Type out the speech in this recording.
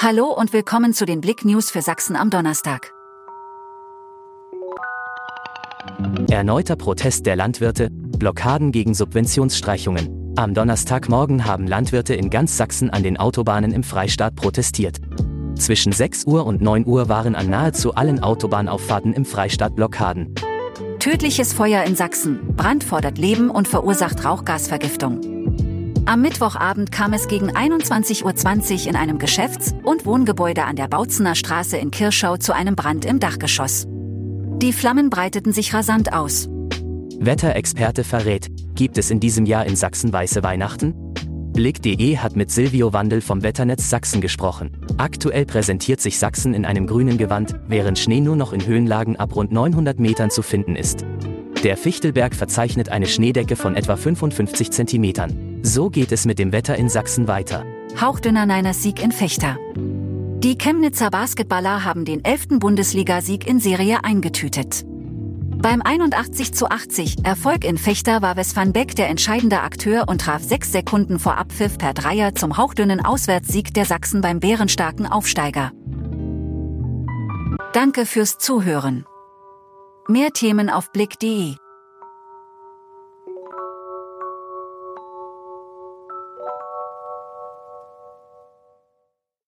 Hallo und willkommen zu den Blick News für Sachsen am Donnerstag. Erneuter Protest der Landwirte, Blockaden gegen Subventionsstreichungen. Am Donnerstagmorgen haben Landwirte in ganz Sachsen an den Autobahnen im Freistaat protestiert. Zwischen 6 Uhr und 9 Uhr waren an nahezu allen Autobahnauffahrten im Freistaat Blockaden. Tödliches Feuer in Sachsen. Brand fordert Leben und verursacht Rauchgasvergiftung. Am Mittwochabend kam es gegen 21.20 Uhr in einem Geschäfts- und Wohngebäude an der Bautzener Straße in Kirschau zu einem Brand im Dachgeschoss. Die Flammen breiteten sich rasant aus. Wetterexperte verrät, gibt es in diesem Jahr in Sachsen weiße Weihnachten? Blick.de hat mit Silvio Wandel vom Wetternetz Sachsen gesprochen. Aktuell präsentiert sich Sachsen in einem grünen Gewand, während Schnee nur noch in Höhenlagen ab rund 900 Metern zu finden ist. Der Fichtelberg verzeichnet eine Schneedecke von etwa 55 Zentimetern. So geht es mit dem Wetter in Sachsen weiter. Hauchdünner Niners Sieg in Fechter. Die Chemnitzer Basketballer haben den 11. Bundesligasieg in Serie eingetütet. Beim 81 zu 80 Erfolg in Fechter war Wes van Beck der entscheidende Akteur und traf sechs Sekunden vor Abpfiff per Dreier zum hauchdünnen Auswärtssieg der Sachsen beim bärenstarken Aufsteiger. Danke fürs Zuhören. Mehr Themen auf Blick.de